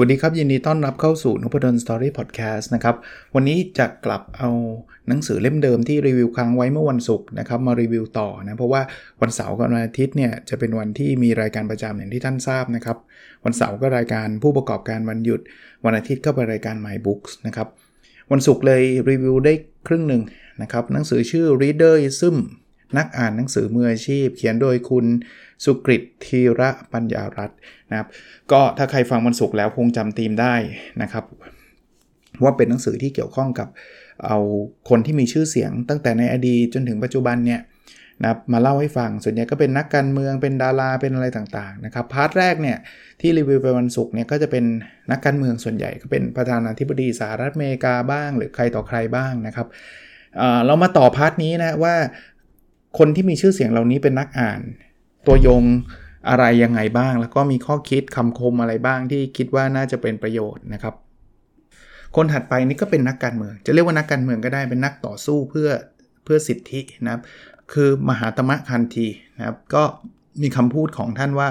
วัสดีครับ ยินดีต้อนรับเข้าสู่นพดลสตอรี่พอดแคสต์นะครับ วันนี้จะกลับเอาหนังสือเล่มเดิมที่รีวิวค้างไว้เมื่อวันศุกร์นะครับ มารีวิวต่อนะเพราะว่าวันเสาร์กับวันอาทิตย์เนี่ยจะเป็นวันที่มีรายการประจำอย่างที่ท่านทราบนะครับ วันเสาร์ก็รายการผู้ประกอบการวันหยุด วันอาทิตย์ก็เป็นรายการ My Books นะครับวันศุกร์เลยรีวิวได้ครึ่งหนึ่งนะครับหนังสือชื่อ Readerism นักอ่านหนังสือมืออาชีพ เขียนโดยคุณสุกริตธีระปัญญารัตน์นะครับก็ถ้าใครฟังวันศุกร์แล้วคงจำธีมได้นะครับ ว่าเป็นหนังสือที่เกี่ยวข้องกับเอาคนที่มีชื่อเสียงตั้งแต่ในอดีตจนถึงปัจจุบันเนี่ยนะมาเล่าให้ฟัง ส่วนใหญ่ก็เป็นนักการเมืองเป็นดาราเป็นอะไรต่างๆนะครับพาร์ทแรกเนี่ยที่รีวิวไปวันศุกร์เนี่ยก็จะเป็นนักการเมืองส่วนใหญ่ก็เป็นประธานาธิบดีสหรัฐอเมริกาบ้าง หรือใครต่อใครบ้างนะครับเรามาต่อพาร์ทนี้นะว่า คนที่มีชื่อเสียงเหล่านี้เป็นนักอ่าน ตัวยงอะไรยังไงบ้าง แล้วก็มีข้อคิดคำคมอะไรบ้างที่คิดว่าน่าจะเป็นประโยชน์นะครับ คนถัดไปนี่ก็เป็นนักการเมือง จะเรียกว่านักการเมืองก็ได้เป็นนักต่อสู้เพื่อเพื่อสิทธินะครับ คือมหาตมะคันทีนะครับ ก็มีคำพูดของท่านว่า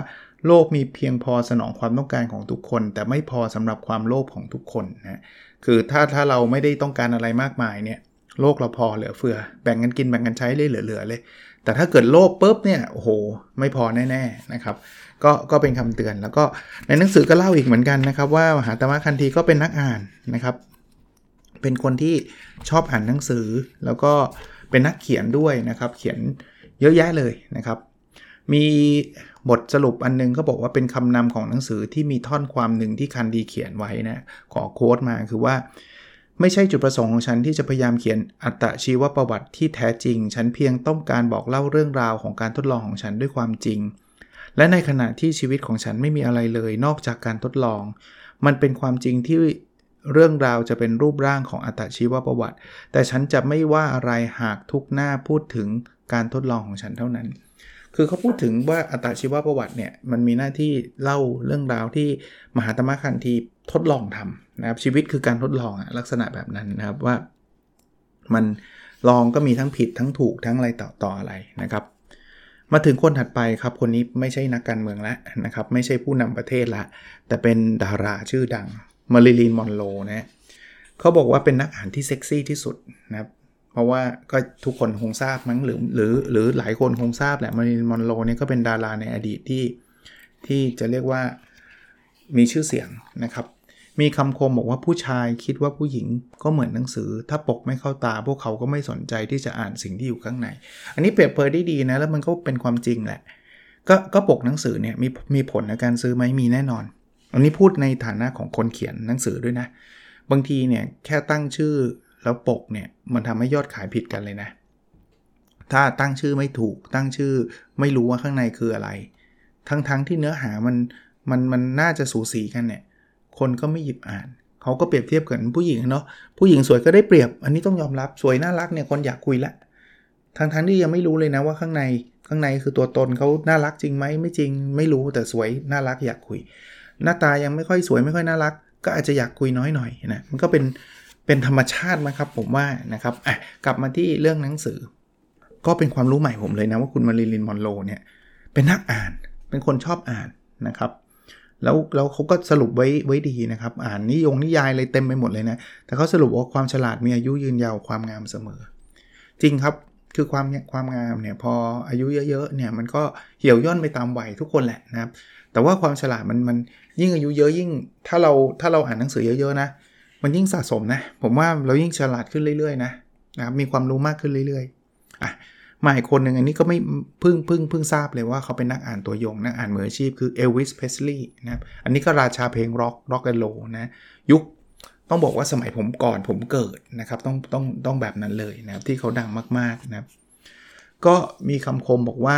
โลกมีเพียงพอสนองความต้องการของทุกคน แต่ไม่พอสำหรับความโลภของทุกคนนะคือถ้าถ้าเราไม่ได้ต้องการอะไรมากมายเนี่ย โลกเราพอเหลือเฟือ แบ่งกันกินแบ่งกันใช้เลยเหลือๆเลย แต่ถ้าเกิดโลภปุ๊บเนี่ยโอ้โหไม่พอแน่ๆนะครับก็ก็เป็นคำเตือนแล้วก็ในหนังสือก็เล่าอีกเหมือนกันนะครับ ว่ามหาตมะคันธีก็เป็นนักอ่านนะครับ เป็นคนที่ชอบอ่านหนังสือ แล้วก็เป็นนักเขียนด้วยนะครับ เขียนเยอะแยะเลยนะครับ มีบทสรุปอันนึงก็บอกว่าเป็นคำนำของหนังสือที่มีท่อนความหนึ่งที่คันดีเขียนไว้นะขอโค้ดมาคือว่า ไม่ใช่จุดประสงค์ของฉันที่จะพยายามเขียนอัตชีวประวัติที่แท้จริง ฉันเพียงต้องการบอกเล่าเรื่องราวของการทดลองของฉันด้วยความจริง และในขณะที่ชีวิตของฉันไม่มีอะไรเลย นอกจากการทดลอง มันเป็นความจริงที่เรื่องราวจะเป็นรูปร่างของอัตชีวประวัติ แต่ฉันจะไม่ว่าอะไรหากทุกหน้าพูดถึงการทดลองของฉันเท่านั้น คือเขาพูดถึงว่าอัตชีวประวัติเนี่ยมันมีหน้าที่เล่าเรื่องราวที่มหาตมะคันธีทดลองทำ นะครับชีวิตคือการทดลองลักษณะแบบนั้นนะครับว่า มันลองก็มีทั้งผิดทั้งถูกทั้งอะไรต่อต่ออะไรนะครับ มาถึงคนถัดไปครับ คนนี้ไม่ใช่นักการเมืองแล้วนะครับ ไม่ใช่ผู้นำประเทศละ แต่เป็นดาราชื่อดังมาริลีนมอนโรนะเขาบอกว่าเป็นนักอ่านที่เซ็กซี่ที่สุดนะครับเพราะว่าก็ทุกคนคงทราบมั้งหรือหรือหรือหลายคนคงทราบแหละมาริลีนมอนโรเนี่ยก็เป็นดาราในอดีตที่ที่จะเรียกว่ามีชื่อเสียงนะครับ มีคำคมบอกว่าผู้ชายคิดว่าผู้หญิงก็เหมือนหนังสือ ถ้าปกไม่เข้าตา พวกเขาก็ไม่สนใจที่จะอ่านสิ่งที่อยู่ข้างใน อันนี้เปรียบเผยได้ดีนะ แล้วมันก็เป็นความจริงแหละ ก็ก็ปกหนังสือเนี่ยมีมีผลในการซื้อไหมมีแน่นอน อันนี้พูดในฐานะของคนเขียนหนังสือด้วยนะ บางทีเนี่ยแค่ตั้งชื่อแล้วปกเนี่ยมันทำให้ยอดขายผิดกันเลยนะ ถ้าตั้งชื่อไม่ถูกตั้งชื่อไม่รู้ว่าข้างในคืออะไร ทั้งๆทที่เนื้อหามันมันมันน่าจะสูสีกันเนี่ย คนก็ไม่หยิบอ่าน เขาก็เปรียบเทียบกับผู้หญิงเนาะผู้หญิงสวยก็ได้เปรียบ อันนี้ต้องยอมรับสวยน่ารักเนี่ยคนอยากคุยละทั้งทั้งที่ยังไม่รู้เลยนะว่าข้างในข้างในคือตัวตนเขาน่ารักจริงไหมไม่จริงไม่รู้แต่สวยน่ารักอยากคุย หน้าตายังไม่ค่อยสวยไม่ค่อยน่ารัก ก็อาจจะอยากคุยน้อยหน่อยนะมันก็เป็นเป็นธรรมชาติมั้งครับผมว่านะครับอะกลับมาที่เรื่องหนังสือ ก็เป็นความรู้ใหม่ผมเลยนะว่าคุณมาริลินมอนโรเนี่ยเป็นนักอ่านเป็นคนชอบอ่านนะครับ แล้วแล้วเขาก็สรุปไว้ไว้ดีนะครับ อ่านนิยงนิยายอะไรเต็มไปหมดเลยนะ แต่เขาสรุปว่าความฉลาดมีอายุยืนยาวความงามเสมอ จริงครับคือความความงามเนี่ยพออายุเยอะๆเนี่ยมันก็เหี่ยวย่นไปตามวัยทุกคนแหละนะครับ แต่ว่าความฉลาดมันมันยิ่งอายุเยอะยิ่ง ถ้าเราถ้าเราอ่านหนังสือเยอะๆนะมันยิ่งสะสมนะผมว่าเรายิ่งฉลาดขึ้นเรื่อยๆนะนะครับมีความรู้มากขึ้นเรื่อยๆ มาอีกคนหนึ่งอันนี้ก็ไม่เพิ่งเพิ่งเพิ่งทราบเลยว่าเขาเป็นนักอ่านตัวยง นักอ่านมืออาชีพคือเอลวิสเพสลีย์นะครับอันนี้ก็ราชาเพลงร็อก rock and roll นะยุคต้องบอกว่าสมัยผมก่อนผมเกิดนะครับต้องต้องต้องแบบนั้นเลยนะครับที่เขาดังมากๆนะครับก็มีคำคมบอกว่า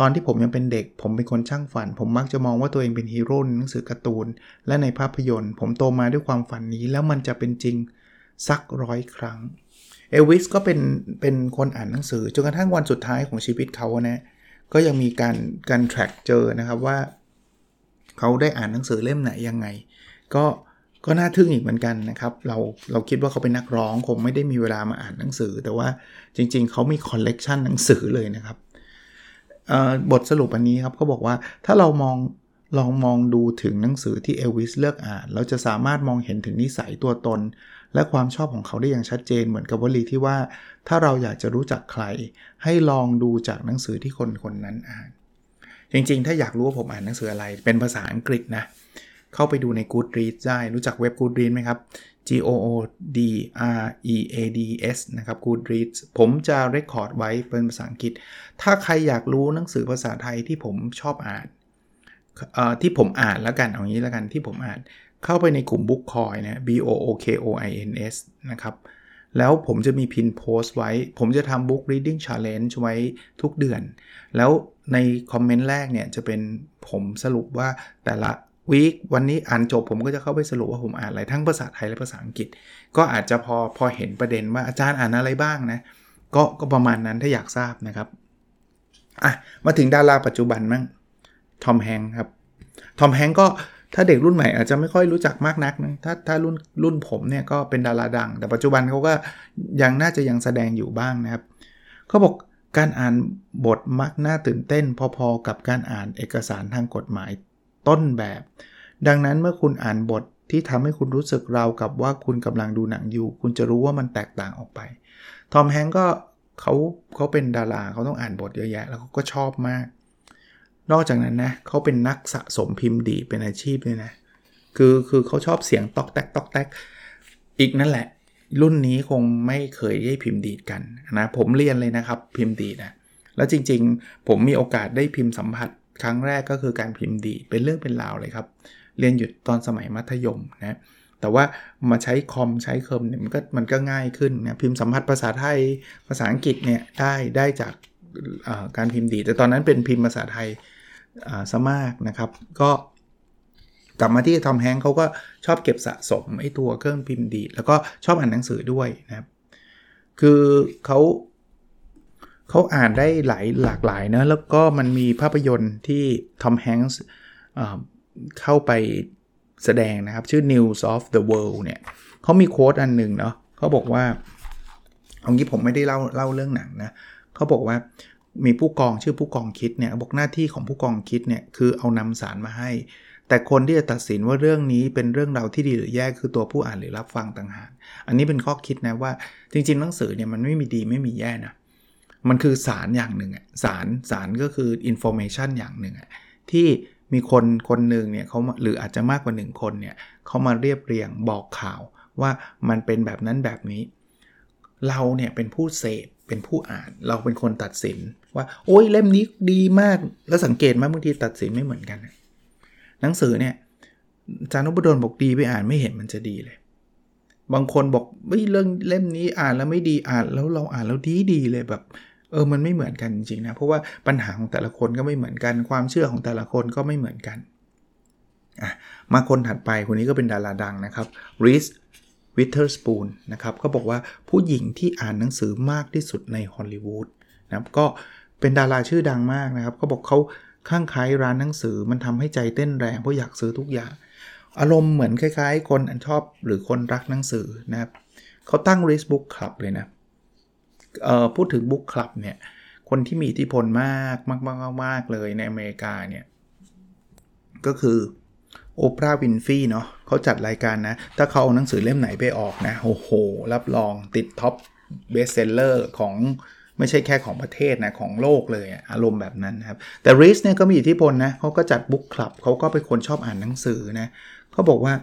ตอนที่ผมยังเป็นเด็ก ผมเป็นคนช่างฝัน ผมมักจะมองว่าตัวเองเป็นฮีโร่ในหนังสือการ์ตูน และในภาพยนตร์ ผมโตมาด้วยความฝันนี้ แล้วมันจะเป็นจริงสักร้อยครั้ง เอลวิสก็เป็นเป็นคนอ่านหนังสือจนกระทั่งวันสุดท้ายของชีวิตเขานะก็ยังมีการการ track เจอนะครับว่า เขาได้อ่านหนังสือเล่มไหนยังไง ก็ก็น่าทึ่งอีกเหมือนกันนะครับเราเราคิดว่าเขาเป็นนักร้องคงไม่ได้มีเวลามาอ่านหนังสือ แต่ว่าจริง ๆ เขามีคอลเลกชันหนังสือเลยนะครับบทสรุปอันนี้ครับเขาบอกว่าถ้าเรามอง ลองมองดูถึงหนังสือที่เอลวิสเลือกอ่านเราจะสามารถมองเห็นถึงนิสัยตัวตน และความชอบของเขาได้อย่างชัดเจนเหมือนกับวลีที่ว่า ถ้าเราอยากจะรู้จักใคร ให้ลองดูจากหนังสือที่คนคนนั้นอ่าน จริงๆ ถ้าอยากรู้ว่าผมอ่านหนังสืออะไร เป็นภาษาอังกฤษนะ เข้าไปดูใน Goodreads ได้รู้จักเว็บ Goodreads ไหมครับ G O O D R E A D S นะครับ Goodreads ผมจะเรคคอร์ดไว้เป็นภาษาอังกฤษ ถ้าใครอยากรู้หนังสือภาษาไทยที่ผมชอบอ่าน ที่ผมอ่านแล้วกันเอางี้แล้วกันที่ผมอ่านเข้าไปในกลุ่ม Book Coin นะ B O O K O I N S นะครับ แล้วผมจะมีพินโพสต์ไว้ ผมจะทำ Book Reading Challenge ไว้ทุกเดือน แล้วในคอมเมนต์แรกเนี่ย จะเป็นผมสรุปว่าแต่ละวีควันนี้อ่านจบผมก็จะเข้าไปสรุปว่าผมอ่านอะไรทั้งภาษาไทยและภาษาอังกฤษ ก็อาจจะพอพอเห็นประเด็นว่าอาจารย์อ่านอะไรบ้างนะก็ก็ประมาณนั้นถ้าอยากทราบนะครับอะมาถึงดาราปัจจุบันมั่ง ทอมแฮงครับทอมแฮงก็ถ้าเด็กรุ่นใหม่อาจจะไม่ค่อยรู้จักมากนักนะถ้าถ้ารุ่นรุ่นผมเนี่ยก็เป็นดาราดัง แต่ปัจจุบันเขาก็ยังน่าจะยังแสดงอยู่บ้างนะครับเขาบอกการอ่านบทมักน่าตื่นเต้น พอๆกับการอ่านเอกสารทางกฎหมายต้นแบบ ดังนั้นเมื่อคุณอ่านบทที่ทำให้คุณรู้สึกราวกับว่าคุณกำลังดูหนังอยู่ คุณจะรู้ว่ามันแตกต่างออกไปทอมแฮงก็เขาเขาเป็นดาราเขาต้องอ่านบทเยอะแยะ แล้วเขาก็ชอบมาก นอกจากนั้นนะเขาเป็นนักสะสมพิมพ์ดีเป็นอาชีพเลยนะ คือคือเขาชอบเสียงตอกแตกตอกแตกอีกนั่นแหละ รุ่นนี้คงไม่เคยได้พิมพ์ดีดกันนะผมเรียนเลยนะครับพิมพ์ดีดนะแล้วจริงๆ ผมมีโอกาสได้พิมพ์สัมผัสครั้งแรกก็คือการพิมพ์ดีเป็นเรื่องเป็นราวเลยครับ เรียนหยุดตอนสมัยมัธยมนะแต่ว่ามาใช้คอมใช้เคิมเนี่ยมันก็มันก็ง่ายขึ้นนะพิมพ์สัมผัสภาษาไทยภาษาอังกฤษเนี่ยได้ได้จากการพิมพ์ดี แต่ตอนนั้นเป็นพิมพ์ภาษาไทย ซะมากนะครับ ก็กลับมาที่ทอมแฮงเขาก็ชอบเก็บสะสมไอ้ตัวเครื่องพิมพ์ดี แล้วก็ชอบอ่านหนังสือด้วยนะครับ คือเขาเขาอ่านได้หลายหลากหลายนะแล้วก็มันมีภาพยนตร์ที่ทอมแฮงส์เข้าไปแสดงนะครับ ชื่อ News of the World เนี่ยเขามี quote อันหนึ่งเนาะเขาบอกว่าเอางี้ผมไม่ได้เล่าเล่าเรื่องหนังนะเขาบอกว่า มีผู้กองชื่อผู้กองคิดเนี่ยบอกหน้าที่ของผู้กองคิดเนี่ยคือเอานำสารมาให้ แต่คนที่จะตัดสินว่าเรื่องนี้เป็นเรื่องราวที่ดีหรือแย่คือตัวผู้อ่านหรือรับฟังต่างหากอันนี้เป็นข้อคิดนะว่าจริงๆหนังสือเนี่ยมันไม่มีดีไม่มีแย่นะมันคือสารอย่างหนึ่งอะสารสารก็คือ information อย่างหนึ่งอะที่มีคนคนหนึ่งเนี่ยเขาหรืออาจจะมากกว่า 1 คนเนี่ยเขามาเรียบเรียงบอกข่าวว่ามันเป็นแบบนั้นแบบนี้ เราเนี่ยเป็นผู้เสพเป็นผู้อ่าน เราเป็นคนตัดสิน ว่าโอ้ยเล่มนี้ดีมากแล้วสังเกตไหมบางทีตัดสินไม่เหมือนกัน หนังสือเนี่ยจานุบดลบอกดีไปอ่านไม่เห็นมันจะดีเลย บางคนบอกไม่เรื่องเล่มนี้อ่านแล้วไม่ดีอ่านแล้วเราอ่านแล้วดีดีเลยแบบเออมันไม่เหมือนกันจริงๆนะเพราะว่าปัญหาของแต่ละคนก็ไม่เหมือนกัน ความเชื่อของแต่ละคนก็ไม่เหมือนกันอะมาคนถัดไปคนนี้ก็เป็นดาราดังนะครับรีสวิเทอร์สปูนนะครับก็บอกว่าผู้หญิงที่อ่านหนังสือมากที่สุดในฮอลลีวูดนะครับก็ เป็นดาราชื่อดังมากนะครับเขาบอกเขาข้างคล้ายร้านหนังสือมันทำให้ใจเต้นแรงเพราะอยากซื้อทุกอย่าง อารมณ์เหมือนคล้ายๆ คนชอบหรือคนรักหนังสือนะครับเขาตั้ง r ิสบุ๊กคลับเลยนะพูดถึงบุ๊กคลับเนี่ยคนที่มีอิทธิพลมากมากมากมากเลยในอเมริกาเนี่ย ก็คือโอปราห์วินฟรีย์เนาะเขาจัดรายการนะ ถ้าเขาเอาหนังสือเล่มไหนไปออกนะ โอ้โห รับรองติด top bestseller ของ ไม่ใช่แค่ของประเทศนะของโลกเลยอารมณ์แบบนั้นนะครับ แต่รีสเนี่ยก็มีอิทธิพลนะเขาก็จัด book club เขาก็เป็นคนชอบอ่านหนังสือนะเขาบอกว่า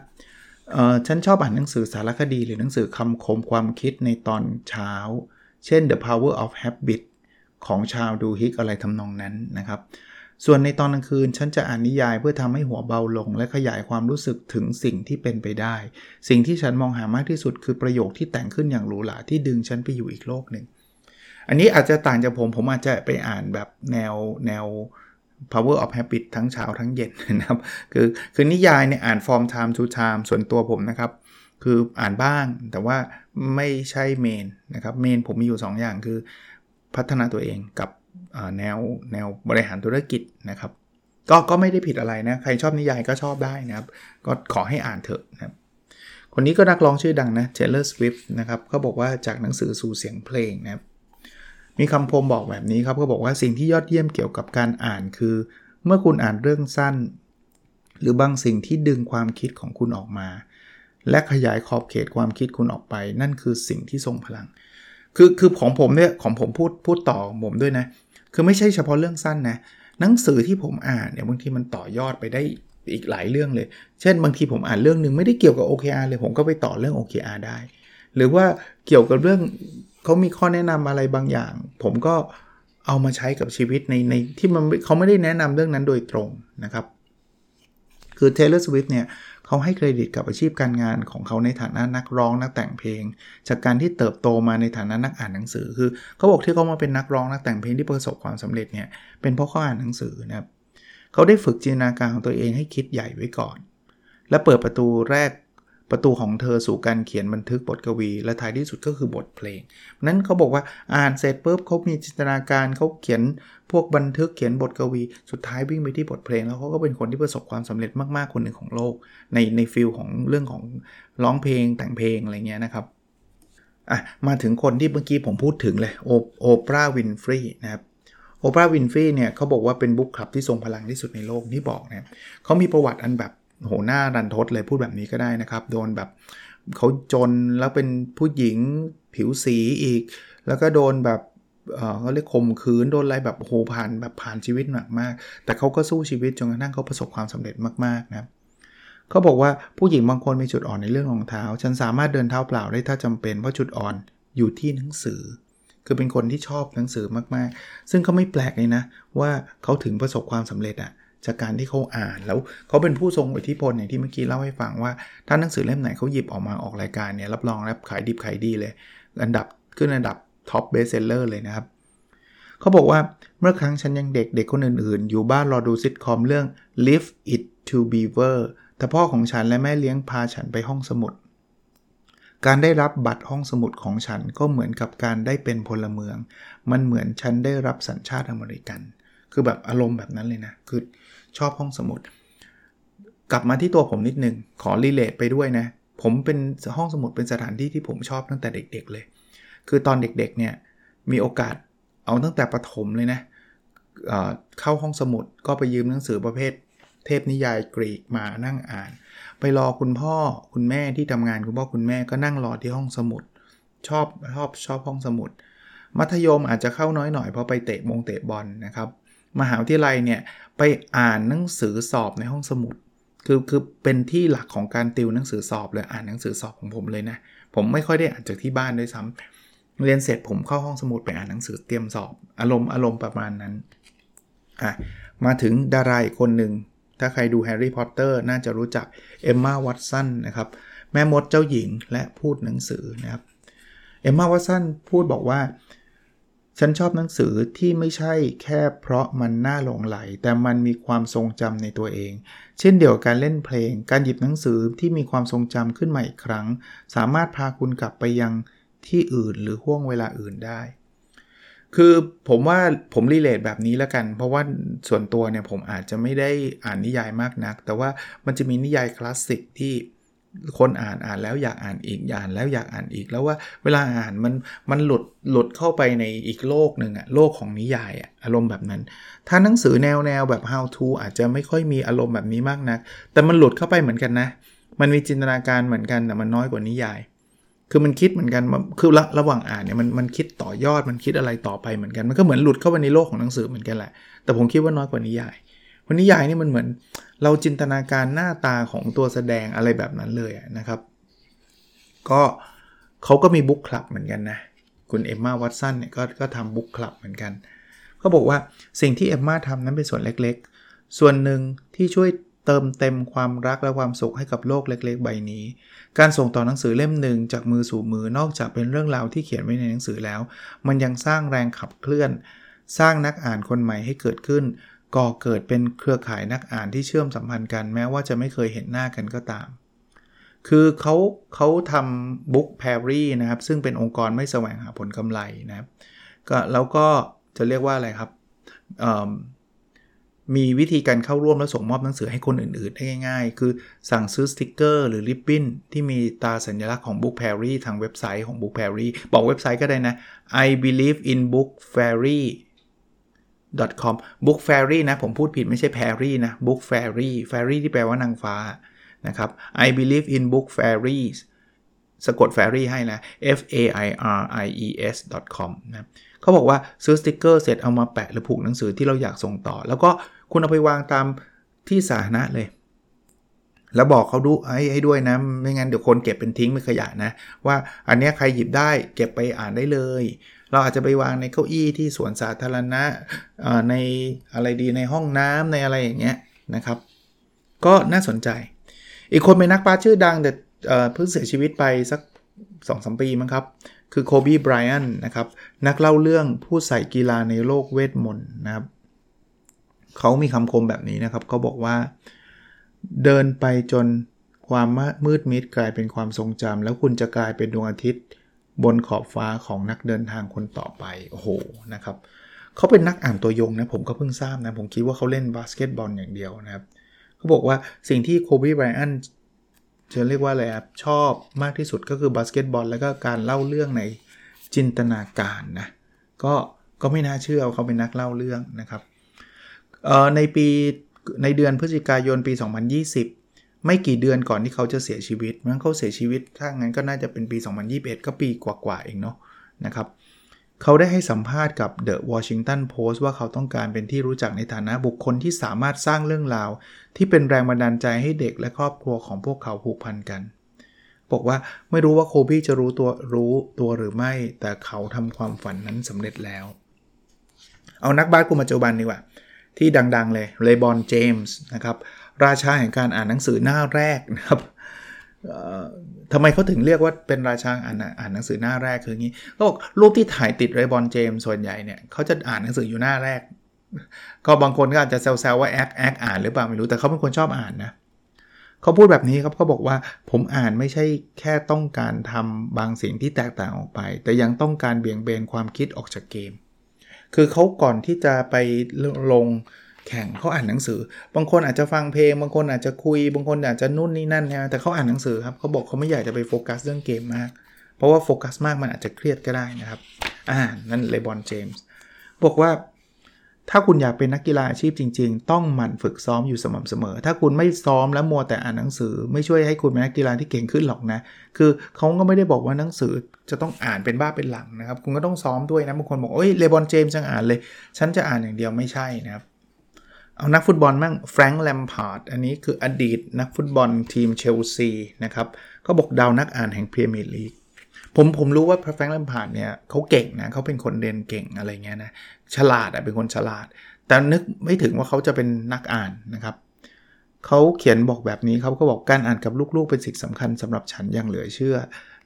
เออฉันชอบอ่านหนังสือสารคดีหรือหนังสือคำคมความคิดในตอนเช้า เช่น The Power of Habit ของชาวดูฮิกอะไรทำนองนั้นนะครับ ส่วนในตอนกลางคืนฉันจะอ่านนิยายเพื่อทำให้หัวเบาลง และขยายความรู้สึกถึงสิ่งที่เป็นไปได้ สิ่งที่ฉันมองหามากที่สุดคือประโยคที่แต่งขึ้นอย่างหรูหราที่ดึงฉันไปอยู่อีกโลกหนึ่ง อันนี้อาจจะต่างจากผม ผมอาจจะไปอ่านแบบแนวแนว power of habit ทั้งเช้าทั้งเย็นนะครับ คือคือนิยายเนี่ยอ่าน from time to time ส่วนตัวผมนะครับ คืออ่านบ้างแต่ว่าไม่ใช่เมนนะครับ เมนผมมีอยู่ 2 อย่างคือพัฒนาตัวเองกับแนวแนวบริหารธุรกิจนะครับ ก็ก็ไม่ได้ผิดอะไรนะ ใครชอบนิยายก็ชอบได้นะครับ ก็ขอให้อ่านเถอะนะครับคนนี้ก็นักร้องชื่อดังนะเ Taylor Swift นะครับก็บอกว่าจากหนังสือสู่เสียงเพลงนะครับ มีคำคมบอกแบบนี้ครับก็บอกว่าสิ่งที่ยอดเยี่ยมเกี่ยวกับการอ่านคือ เมื่อคุณอ่านเรื่องสั้น หรือบางสิ่งที่ดึงความคิดของคุณออกมา และขยายขอบเขตความคิดคุณออกไป นั่นคือสิ่งที่ทรงพลัง คือคือของผมเนี่ยของผมพูดพูดต่อผมด้วยนะ คือไม่ใช่เฉพาะเรื่องสั้นนะหนังสือที่ผมอ่านเนี่ยบางทีมันต่อยอดไปได้อีกหลายเรื่องเลย เช่น บางทีผมอ่านเรื่องหนึ่งไม่ได้เกี่ยวกับ OKR เลยผมก็ไปต่อเรื่อง OKR ได้ หรือว่าเกี่ยวกับเรื่อง เขามีข้อแนะนำอะไรบางอย่าง ผมก็เอามาใช้กับชีวิตในในที่มันเขาไม่ได้แนะนำเรื่องนั้นโดยตรงนะครับ คือ Taylor Swift เนี่ยเขาให้เครดิตกับอาชีพการงานของเขาในฐานะนักร้องนักแต่งเพลง จากการที่เติบโตมาในฐานะนักอ่านหนังสือ คือเขาบอกที่เขามาเป็นนักร้องนักแต่งเพลงที่ประสบความสำเร็จเนี่ยเป็นเพราะเขาอ่านหนังสือนะครับเขาได้ฝึกจินตนาการของตัวเองให้คิดใหญ่ไว้ก่อน และเปิดประตูแรก ประตูของเธอสู่การเขียนบันทึกบทกวี และท้ายที่สุดก็คือบทเพลง นั้นเขาบอกว่าอ่านเสร็จปุ๊บเขามีจินตนาการเขาเขียนพวกบันทึกเขียนบทกวี สุดท้ายวิ่งไปที่บทเพลง แล้วเขาก็เป็นคนที่ประสบความสำเร็จมากๆคนหนึ่งของโลก ในใน field ของเรื่องของร้องเพลงแต่งเพลงอะไรเงี้ยนะครับอะมาถึงคนที่เมื่อกี้ผมพูดถึงเลยโอโอปราห์ วินฟรีย์นะครับโอปราห์ วินฟรีย์เนี่ยเขาบอกว่าเป็น book club ที่ทรงพลังที่สุดในโลกที่บอกนะเขามีประวัติอันแบบ โหหน้ารันทดเลยพูดแบบนี้ก็ได้นะครับ โดนแบบเขาจนแล้วเป็นผู้หญิงผิวสีอีก แล้วก็โดนแบบเขาเรียกข่มขืนโดนอะไรแบบโหผ่านแบบผ่านชีวิตหนักมาก แต่เขาก็สู้ชีวิตจนกระทั่งเขาประสบความสำเร็จมากๆนะเขาบอกว่าผู้หญิงบางคนมีจุดอ่อนในเรื่องรองเท้า ฉันสามารถเดินเท้าเปล่าได้ถ้าจำเป็นเพราะจุดอ่อนอยู่ที่หนังสือ คือเป็นคนที่ชอบหนังสือมากๆ ซึ่งเขาไม่แปลกเลยนะว่าเขาถึงประสบความสำเร็จอะ จากการที่เขาอ่านแล้วเขาเป็นผู้ทรงอิทธิพลอย่างที่เมื่อกี้เล่าให้ฟังว่า ถ้าหนังสือเล่มไหนเขาหยิบออกมาออกรายการเนี่ยรับรองแล้วขายดิบขายดีเลย อันดับขึ้นอันดับ top bestseller เลยนะครับเขาบอกว่าเมื่อครั้งฉันยังเด็กเด็กคนอื่นๆ อยู่บ้านรอดูซิทคอมเรื่อง Leave It to Beaver แต่พ่อของฉันและแม่เลี้ยงพาฉันไปห้องสมุด การได้รับบัตรห้องสมุดของฉันก็เหมือนกับการได้เป็นพลเมือง มันเหมือนฉันได้รับสัญชาติอเมริกัน คือแบบอารมณ์แบบนั้นเลยนะ คือ ชอบห้องสมุด กลับมาที่ตัวผมนิดนึง ขอรีเลทไปด้วยนะ ผมเป็นห้องสมุดเป็นสถานที่ที่ผมชอบตั้งแต่เด็กๆเลย คือตอนเด็กๆเนี่ยมีโอกาสเอาตั้งแต่ประถมเลยนะเเข้าห้องสมุดก็ไปยืมหนังสือประเภท เทพนิยายกรีกมานั่งอ่าน ไปรอคุณพ่อคุณแม่ที่ทำงานคุณพ่อคุณแม่ก็นั่งรอที่ห้องสมุด ชอบชอบชอบห้องสมุด มัธยมอาจจะเข้าน้อยหน่อยเพราะไปเตะมงเตะบอลนะครับ มหาวิทยาลัยเนี่ยไปอ่านหนังสือสอบในห้องสมุด คือคือเป็นที่หลักของการติวหนังสือสอบเลยอ่านหนังสือสอบของผมเลยนะผมไม่ค่อยได้อ่านจากที่บ้านด้วยซ้ำเรียนเสร็จผมเข้าห้องสมุดไปอ่านหนังสือเตรียมสอบ อารมณ์อารมณ์ประมาณนั้นอะมาถึงดาราอีกคนหนึ่งถ้าใครดูแฮร์รี่พอตเตอร์น่าจะรู้จักเอมมาวัตสันนะครับแม่มดเจ้าหญิงและพูดหนังสือนะครับเอมมาวัตสันพูดบอกว่า ฉันชอบหนังสือที่ไม่ใช่แค่เพราะมันน่าหลงไหล แต่มันมีความทรงจำในตัวเอง เช่นเดียวกับการเล่นเพลง การหยิบหนังสือที่มีความทรงจำขึ้นมาอีกครั้ง สามารถพาคุณกลับไปยังที่อื่นหรือห่วงเวลาอื่นได้ คือผมว่าผมรีเลทแบบนี้แล้วกัน เพราะว่าส่วนตัวเนี่ยผมอาจจะไม่ได้อ่านนิยายมากนัก แต่ว่ามันจะมีนิยายคลาสสิกที่ คนอ่านอ่านแล้วอยากอ่านอีกอ่านแล้วอยากอ่านอีกแล้วว่าเวลาอ่านมันมันหลุดหลุดเข้าไปในอีกโลกหนึ่งอะโลกของนิยายอะอารมณ์แบบนั้น ถ้าหนังสือแนวแนวแบบ how to อาจจะไม่ค่อยมีอารมณ์แบบนี้มากนะัก แต่มันหลุดเข้าไปเหมือนกันนะ มันมีจินตนาการเหมือนกันแต่มันน้อยกว่านิยาย คือมันคิดเหมือนกันคือระระหว่างอ่านเนี่ยมันมันคิดต่อยอดมันคิดอะไรต่อไปเหมือนกัน มันก็เหมือนหลุดเข้าไปในโลกของหนังสือเหมือนกันแหละแต่ผมคิดว่าน้อยกว่านิยาย วันนิยายนี่มันเหมือนเราจินตนาการหน้าตาของตัวแสดงอะไรแบบนั้นเลยนะครับ ก็เขาก็มีบุ๊กคลับเหมือนกันนะ คุณเอมมาวัตสันเนี่ยก็ก็ทำบุ๊กคลับเหมือนกันเขาบอกว่าสิ่งที่เอมมาทำนั้นเป็นส่วนเล็กๆ ส่วนหนึ่งที่ช่วยเติมเต็มความรักและความสุขให้กับโลกเล็กๆ ใบนี้ การส่งต่อหนังสือเล่มหนึ่งจากมือสู่มือนอกจากเป็นเรื่องราวที่เขียนไว้ในหนังสือแล้ว มันยังสร้างแรงขับเคลื่อน สร้างนักอ่านคนใหม่ให้เกิดขึ้น ก่อเกิดเป็นเครือข่ายนักอ่านที่เชื่อมสัมพันธ์กันแม้ว่าจะไม่เคยเห็นหน้ากันก็ตาม คือเขาเขาทำบุ๊กแพรี่นะครับ ซึ่งเป็นองค์กรไม่แสวงหาผลกำไรนะครับก็แล้วก็จะเรียกว่าอะไรครับมีวิธีการเข้าร่วมและส่งมอบหนังสือให้คนอื่น ๆ ได้ง่าย ๆ คือสั่งซื้อสติกเกอร์ หรือริบบิ้นที่มีตาสัญลักษณ์ของ Book Fairy ทางเว็บไซต์ของ Book Fairy บอกเว็บไซต์ก็ได้นะ I believe in book fairy com book fairy นะ ผมพูดผิดไม่ใช่ Perry นะ book fairy fairy ที่แปลว่านางฟ้านะครับ I believe in book fairies สะกด fairy ให้นะ f a i r i e s com นะเขาบอกว่าซื้อสติกเกอร์เสร็จเอามาแปะหรือผูกหนังสือที่เราอยากส่งต่อ แล้วก็คุณเอาไปวางตามที่สาธารณะเลย แล้วบอกเขาดูให้ให้ด้วยนะ ไม่งั้นเดี๋ยวคนเก็บเป็นทิ้งไม่ขยะนะ ว่าอันนี้ใครหยิบได้เก็บไปอ่านได้เลย เราอาจจะไปวางในเก้าอี้ที่สวนสาธารณะในอะไรดีในห้องน้ำในอะไรอย่างเงี้ยนะครับ ก็น่าสนใจ อีกคนเป็นนักปาชื่อดังแต่เพิ่งเสียชีวิตไปสัก2อสปีมั้งครับ คือโคบีไบรอันนะครับ นักเล่าเรื่องผู้ใส่กีฬาในโลกเวทมนต์นะครับ เขามีคำคมแบบนี้นะครับเขาบอกว่าเดินไปจนความมืดมิดกลายเป็นความทรงจำแล้วคุณจะกลายเป็นดวงอาทิตย์ บนขอบฟ้าของนักเดินทางคนต่อไป โอ้โหนะครับเขาเป็นนักอ่านตัวยงนะผมก็เพิ่งทราบนะ ผมคิดว่าเขาเล่นบาสเกตบอลอย่างเดียวนะครับเขาบอกว่าสิ่งที่โคบีไบรอันต์จะเรียกว่าอะไรครับชอบมากที่สุดก็คือบาสเกตบอลแล้วก็การเล่าเรื่องในจินตนาการนะก็ก็ไม่น่าเชื่อเขาเป็นนักเล่าเรื่องนะครับในปีในเดือนพฤศจิกายนปี 2020 ไม่กี่เดือนก่อนที่เขาจะเสียชีวิตมันเขาเสียชีวิต ถ้างั้นก็น่าจะเป็นปี 2021 ก็ปีกว่าๆเองเนาะนะครับเขาได้ให้สัมภาษณ์กับ The Washington Post ว่าเขาต้องการเป็นที่รู้จักในฐานะบุคคลที่สามารถสร้างเรื่องราว ที่เป็นแรงบันดาลใจให้เด็กและครอบครัวของพวกเขาผูกพันกัน บอกว่าไม่รู้ว่าโคบี้จะรู้ตัวรู้ตัวหรือไม่ แต่เขาทำความฝันนั้นสำเร็จแล้ว เอานักบาสกลุ่มปัจจุบันดีกว่า ที่ดัง ๆ เลยเลบรอนเจมส์นะครับ ราชาแห่งการอ่านหนังสือหน้าแรกนะครับทำไมเขาถึงเรียกว่าเป็นราชาอ่านอ่านหนังสือหน้าแรกคืองี้ก็บอกรูปที่ถ่ายติดเลบรอนเจมส์ส่วนใหญ่เนี่ยเขาจะอ่านหนังสืออยู่หน้าแรก ก็บางคนก็อาจจะแซวๆว่าแอคแอคอ่านหรือเปล่าไม่รู้แต่เขาเป็นคนชอบอ่านนะเขาพูดแบบนี้ครับเขาบอกว่าผมอ่านไม่ใช่แค่ต้องการทำบางสิ่งที่แตกต่างออกไป แต่ยังต้องการเบี่ยงเบนความคิดออกจากเกม คือเขาก่อนที่จะไปลงแข่งเขาอ่านหนังสือ บางคนอาจจะฟังเพลง บางคนอาจจะคุย บางคนอาจจะนู่นนี่นั่นนะแต่เขาอ่านหนังสือครับเขาบอกเขาไม่อยากจะไปโฟกัสเรื่องเกมมาก เพราะว่าโฟกัสมากมันอาจจะเครียดก็ได้นะครับ อ่านั่นเลบอนเจมส์บอกว่า ถ้าคุณอยากเป็นนักกีฬาอาชีพจริง ๆ ต้องหมั่นฝึกซ้อมอยู่สม่ำเสมอ ถ้าคุณไม่ซ้อมแล้วมัวแต่อ่านหนังสือ ไม่ช่วยให้คุณเป็นนักกีฬาที่เก่งขึ้นหรอกนะ คือเขาก็ไม่ได้บอกว่าหนังสือจะต้องอ่านเป็นบ้าเป็นหลังนะครับ คุณก็ต้องซ้อมด้วยนะ บางคนบอกเอ้ย เลบรอนเจมส์ยังอ่านเลย ฉันจะอ่านอย่างเดียวไม่ใช่นะครับ เอานักฟุตบอลมั่ง แฟรงค์แลมพาร์ด อันนี้คืออดีตนักฟุตบอลทีมเชลซีนะครับ ก็บอกดาวนักอ่านแห่งพรีเมียร์ลีก ผมผมรู้ว่าแฟรงค์แลมพาร์ดเนี่ยเขาเก่งนะเขาเป็นคนเรียนเก่งอะไรเงี้ยนะฉลาดอะเป็นคนฉลาด แต่นึกไม่ถึงว่าเขาจะเป็นนักอ่านนะครับเขาเขียนบอกแบบนี้เขาก็บอกการอ่านกับลูกๆ เป็นสิ่งสำคัญสำหรับฉันอย่างเหลือเชื่อ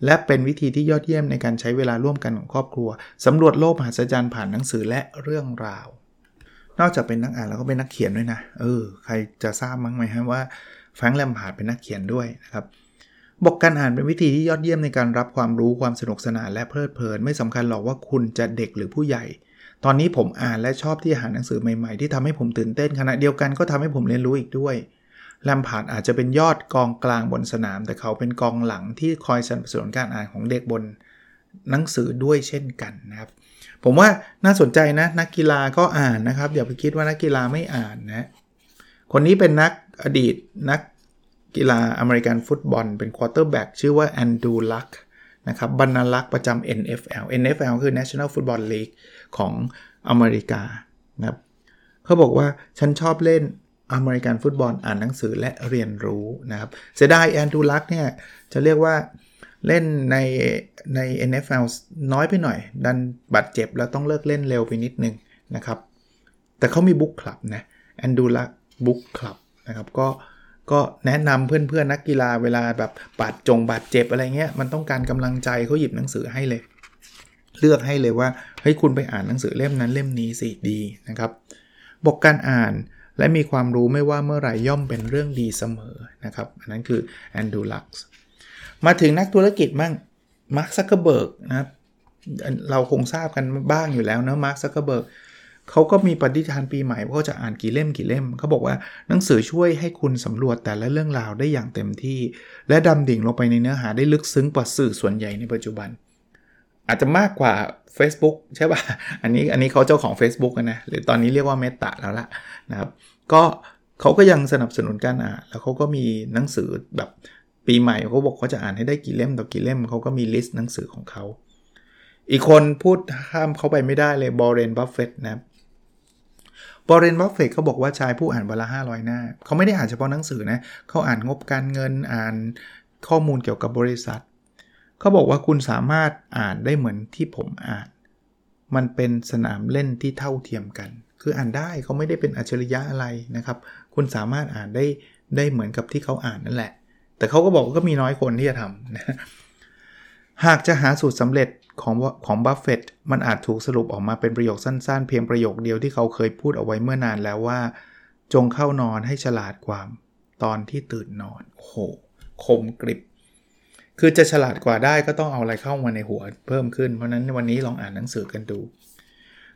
และเป็นวิธีที่ยอดเยี่ยมในการใช้เวลาร่วมกันของครอบครัวสำรวจโลกมหัศจรรย์ผ่านหนังสือและเรื่องราว นอกจากเป็นนักอ่านแล้วก็เป็นนักเขียนด้วยนะเออใครจะทราบบ้างไหมฮะว่าแฟรงค์แลมพาร์ดเป็นนักเขียนด้วยนะครับ บอกการอ่านเป็นวิธีที่ยอดเยี่ยมในการรับความรู้ความสนุกสนานและเพลิดเพลิน ไม่สำคัญหรอกว่าคุณจะเด็กหรือผู้ใหญ่ ตอนนี้ผมอ่านและชอบที่หาหนังสือใหม่ ๆ ที่ทำให้ผมตื่นเต้นขณะเดียวกันก็ทำให้ผมเรียนรู้อีกด้วยแลมพาร์ดอาจจะเป็นยอดกองกลางบนสนาม แต่เขาเป็นกองหลังที่คอยสนับสนุนการอ่านของเด็กบนหนังสือด้วยเช่นกันนะครับ ผมว่าน่าสนใจนะนักกีฬาก็อ่านนะครับอย่าไปคิดว่านักกีฬาไม่อ่านนะคนนี้เป็นนักอดีตนัก กีฬาอเมริกันฟุตบอล เป็นควอเตอร์แบ็กชื่อว่าแอนดรูว์ ลักนะครับบรรณารักษ์ประจำ NFL NFL คือ National Football League ของอเมริกานะครับเขาบอกว่าฉันชอบเล่นอเมริกันฟุตบอลอ่านหนังสือและเรียนรู้นะครับเสียดายแอนดูลักเนี่ยจะเรียกว่าเล่นในใน NFL น้อยไปหน่อย ดันบาดเจ็บแล้วต้องเลิกเล่นเร็วไปนิดนึงนะครับ แต่เขามีบุ๊กคลับนะแอนดูลักบุ๊กคลับนะครับก็ ก็แนะนำเพื่อนๆนักกีฬาเวลาแบบบาดจงบาดเจ็บอะไรเงี้ยมันต้องการกำลังใจเขาหยิบหนังสือให้เลย เลือกให้เลยว่าเฮ้ยคุณไปอ่านหนังสือเล่มนั้นเล่มนี้สิดีนะครับบอกการอ่านและมีความรู้ไม่ว่าเมื่อไหร่ย่อมเป็นเรื่องดีเสมอนะครับอันนั้นคือแอนดรูว์ ลักมาถึงนักธุรกิจบ้างมาร์คซักเกอร์เบิร์กนะครับเราคงทราบกันบ้างอยู่แล้วนะมาร์คซักเกอร์เบิร์ก เขาก็มีปณิธานปีใหม่ว่าเขาจะอ่านกี่เล่มกี่เล่มเขาบอกว่าหนังสือช่วยให้คุณสำรวจแต่ละเรื่องราวได้อย่างเต็มที่ และดำดิ่งลงไปในเนื้อหาได้ลึกซึ้งกว่าสื่อส่วนใหญ่ในปัจจุบัน อาจจะมากกว่า Facebook ใช่ป่ะ อันนี้อันนี้เขาเจ้าของ Facebook นะหรือตอนนี้เรียกว่า Meta แล้วล่ะนะครับ ก็เขาก็ยังสนับสนุนการอ่านแล้วเขาก็มีหนังสือแบบปีใหม่เขาบอกเขาจะอ่านให้ได้กี่เล่มต่อกี่เล่มเขาก็มี list หนังสือของเขาอีกคนพูดข้ามเขาไปไม่ได้เลยวอร์เรนบัฟเฟตต์นะ วอร์เรนบัฟเฟตต์เขาบอกว่าชายผู้อ่านวันละ 500 หน้า เขาไม่ได้อ่านเฉพาะหนังสือนะ เขาอ่านงบการเงินอ่านข้อมูลเกี่ยวกับบริษัท เขาบอกว่าคุณสามารถอ่านได้เหมือนที่ผมอ่าน มันเป็นสนามเล่นที่เท่าเทียมกัน คืออ่านได้เขาไม่ได้เป็นอัจฉริยะอะไรนะครับ คุณสามารถอ่านได้ได้เหมือนกับที่เขาอ่านนั่นแหละ แต่เขาก็บอกว่าก็มีน้อยคนที่จะทำนะ หากจะหาสูตรสำเร็จของของบัฟเฟตมันอาจถูกสรุปออกมาเป็นประโยคสั้นๆ เพียงประโยคเดียวที่เขาเคยพูดเอาไว้เมื่อนานแล้วว่า จงเข้านอนให้ฉลาดกว่าตอนที่ตื่นนอนโอ้โหคมกริบ คือจะฉลาดกว่าได้ก็ต้องเอาอะไรเข้ามาในหัวเพิ่มขึ้น เพราะนั้นวันนี้ลองอ่านหนังสือกันดู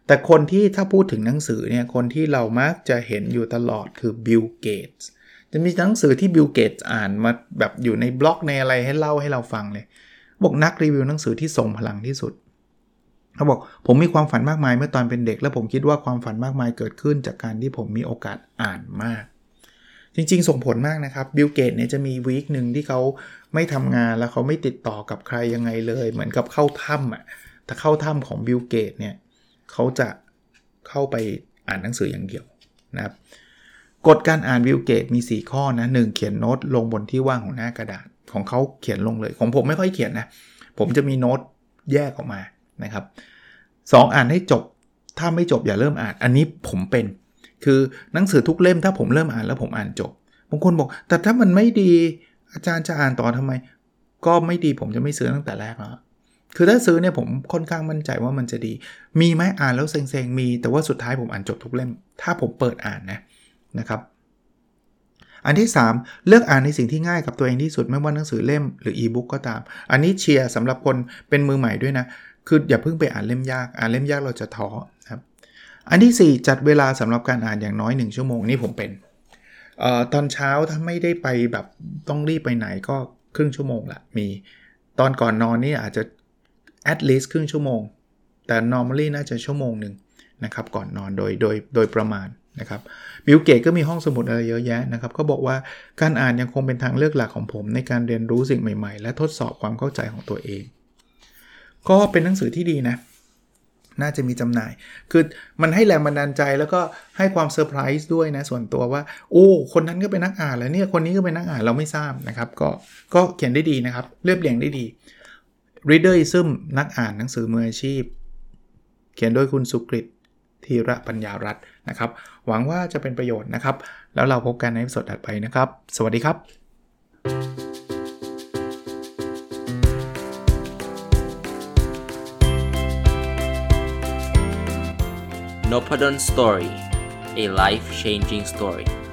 แต่คนที่ถ้าพูดถึงหนังสือเนี่ยคนที่เรามักจะเห็นอยู่ตลอดคือบิลเกตส์จะมีหนังสือที่บิลเกตส์อ่านมาแบบอยู่ในบล็อกในอะไรให้เล่าให้เราฟังเลย บอกนักรีวิวหนังสือที่ทรงพลังที่สุดเขาบอกผมมีความฝันมากมายเมื่อตอนเป็นเด็ก และผมคิดว่าความฝันมากมายเกิดขึ้นจากการที่ผมมีโอกาสอ่านมาก จริงๆ ส่งผลมากนะครับบิลเกตเนี่ยจะมี week หนึ่งที่เขาไม่ทำงานแล้วเขาไม่ติดต่อกับใครยังไงเลย เหมือนกับเข้าถ้ำอะแต่เข้าถ้ำของบิลเกตเนี่ยเขาจะเข้าไปอ่านหนังสืออย่างเดียวนะครับกฎการอ่านบิลเกตมี 4 ข้อนะหนึ่งเขียนโน้ตลงบนที่ว่างของหน้ากระดาษ ของเขาเขียนลงเลย ของผมไม่ค่อยเขียนนะ ผมจะมีโน้ตแยกออกมานะครับสองอ่านให้จบ ถ้าไม่จบอย่าเริ่มอ่าน อันนี้ผมเป็น คือหนังสือทุกเล่มถ้าผมเริ่มอ่านแล้วผมอ่านจบบางคนบอก แต่ถ้ามันไม่ดีอาจารย์จะอ่านต่อทำไม ก็ไม่ดีผมจะไม่ซื้อตั้งแต่แรกแล้วคือถ้าซื้อเนี่ยผมค่อนข้างมั่นใจว่ามันจะดี มีไหมอ่านแล้วเซ็งๆมี แต่ว่าสุดท้ายผมอ่านจบทุกเล่ม ถ้าผมเปิดอ่านนะนะครับ อันที่ 3 เลือกอ่านในสิ่งที่ง่ายกับตัวเองที่สุดไม่ว่าหนังสือเล่มหรืออีบุ๊กก็ตาม อันนี้เชียร์สำหรับคนเป็นมือใหม่ด้วยนะ คืออย่าเพิ่งไปอ่านเล่มยากอ่านเล่มยากเราจะท้อครับอันที่ 4 จัดเวลาสำหรับการอ่านอย่างน้อย 1 ชั่วโมงนี่ผมเป็นออตอนเช้าถ้าไม่ได้ไปแบบต้องรีบไปไหนก็ครึ่งชั่วโมงละมีตอนก่อนนอนนี่อาจจะ at least ครึ่งชั่วโมง แต่ normally น่าจะชั่วโมงหนึ่งนะครับก่อนนอนโดยโดยโดยประมาณ นะครับบิลเกตก็มีห้องสมุดอะไรเยอะแยะนะครับเขาบอกว่าการอ่านยังคงเป็นทางเลือกหลักของผม ในการเรียนรู้สิ่งใหม่ๆ และทดสอบความเข้าใจของตัวเอง ก็เป็นหนังสือที่ดีนะ น่าจะมีจำหน่าย คือมันให้แรงบันดาลใจแล้วก็ให้ความเซอร์ไพรส์ด้วยนะ ส่วนตัวว่า โอ้คนนั้นก็เป็นนักอ่านแล้วเนี่ยคนนี้ก็เป็นนักอ่านเราไม่ทราบนะครับ ก็ก็เขียนได้ดีนะครับเรียบเรียงได้ดี Readerism นักอ่านหนังสือมืออาชีพ เขียนโดยคุณสุกฤต ธีระปัญญารัตน์นะครับ หวังว่าจะเป็นประโยชน์นะครับ แล้วเราพบกันในสดถัดไปนะครับ สวัสดีครับ n o p a d o n Story a life changing story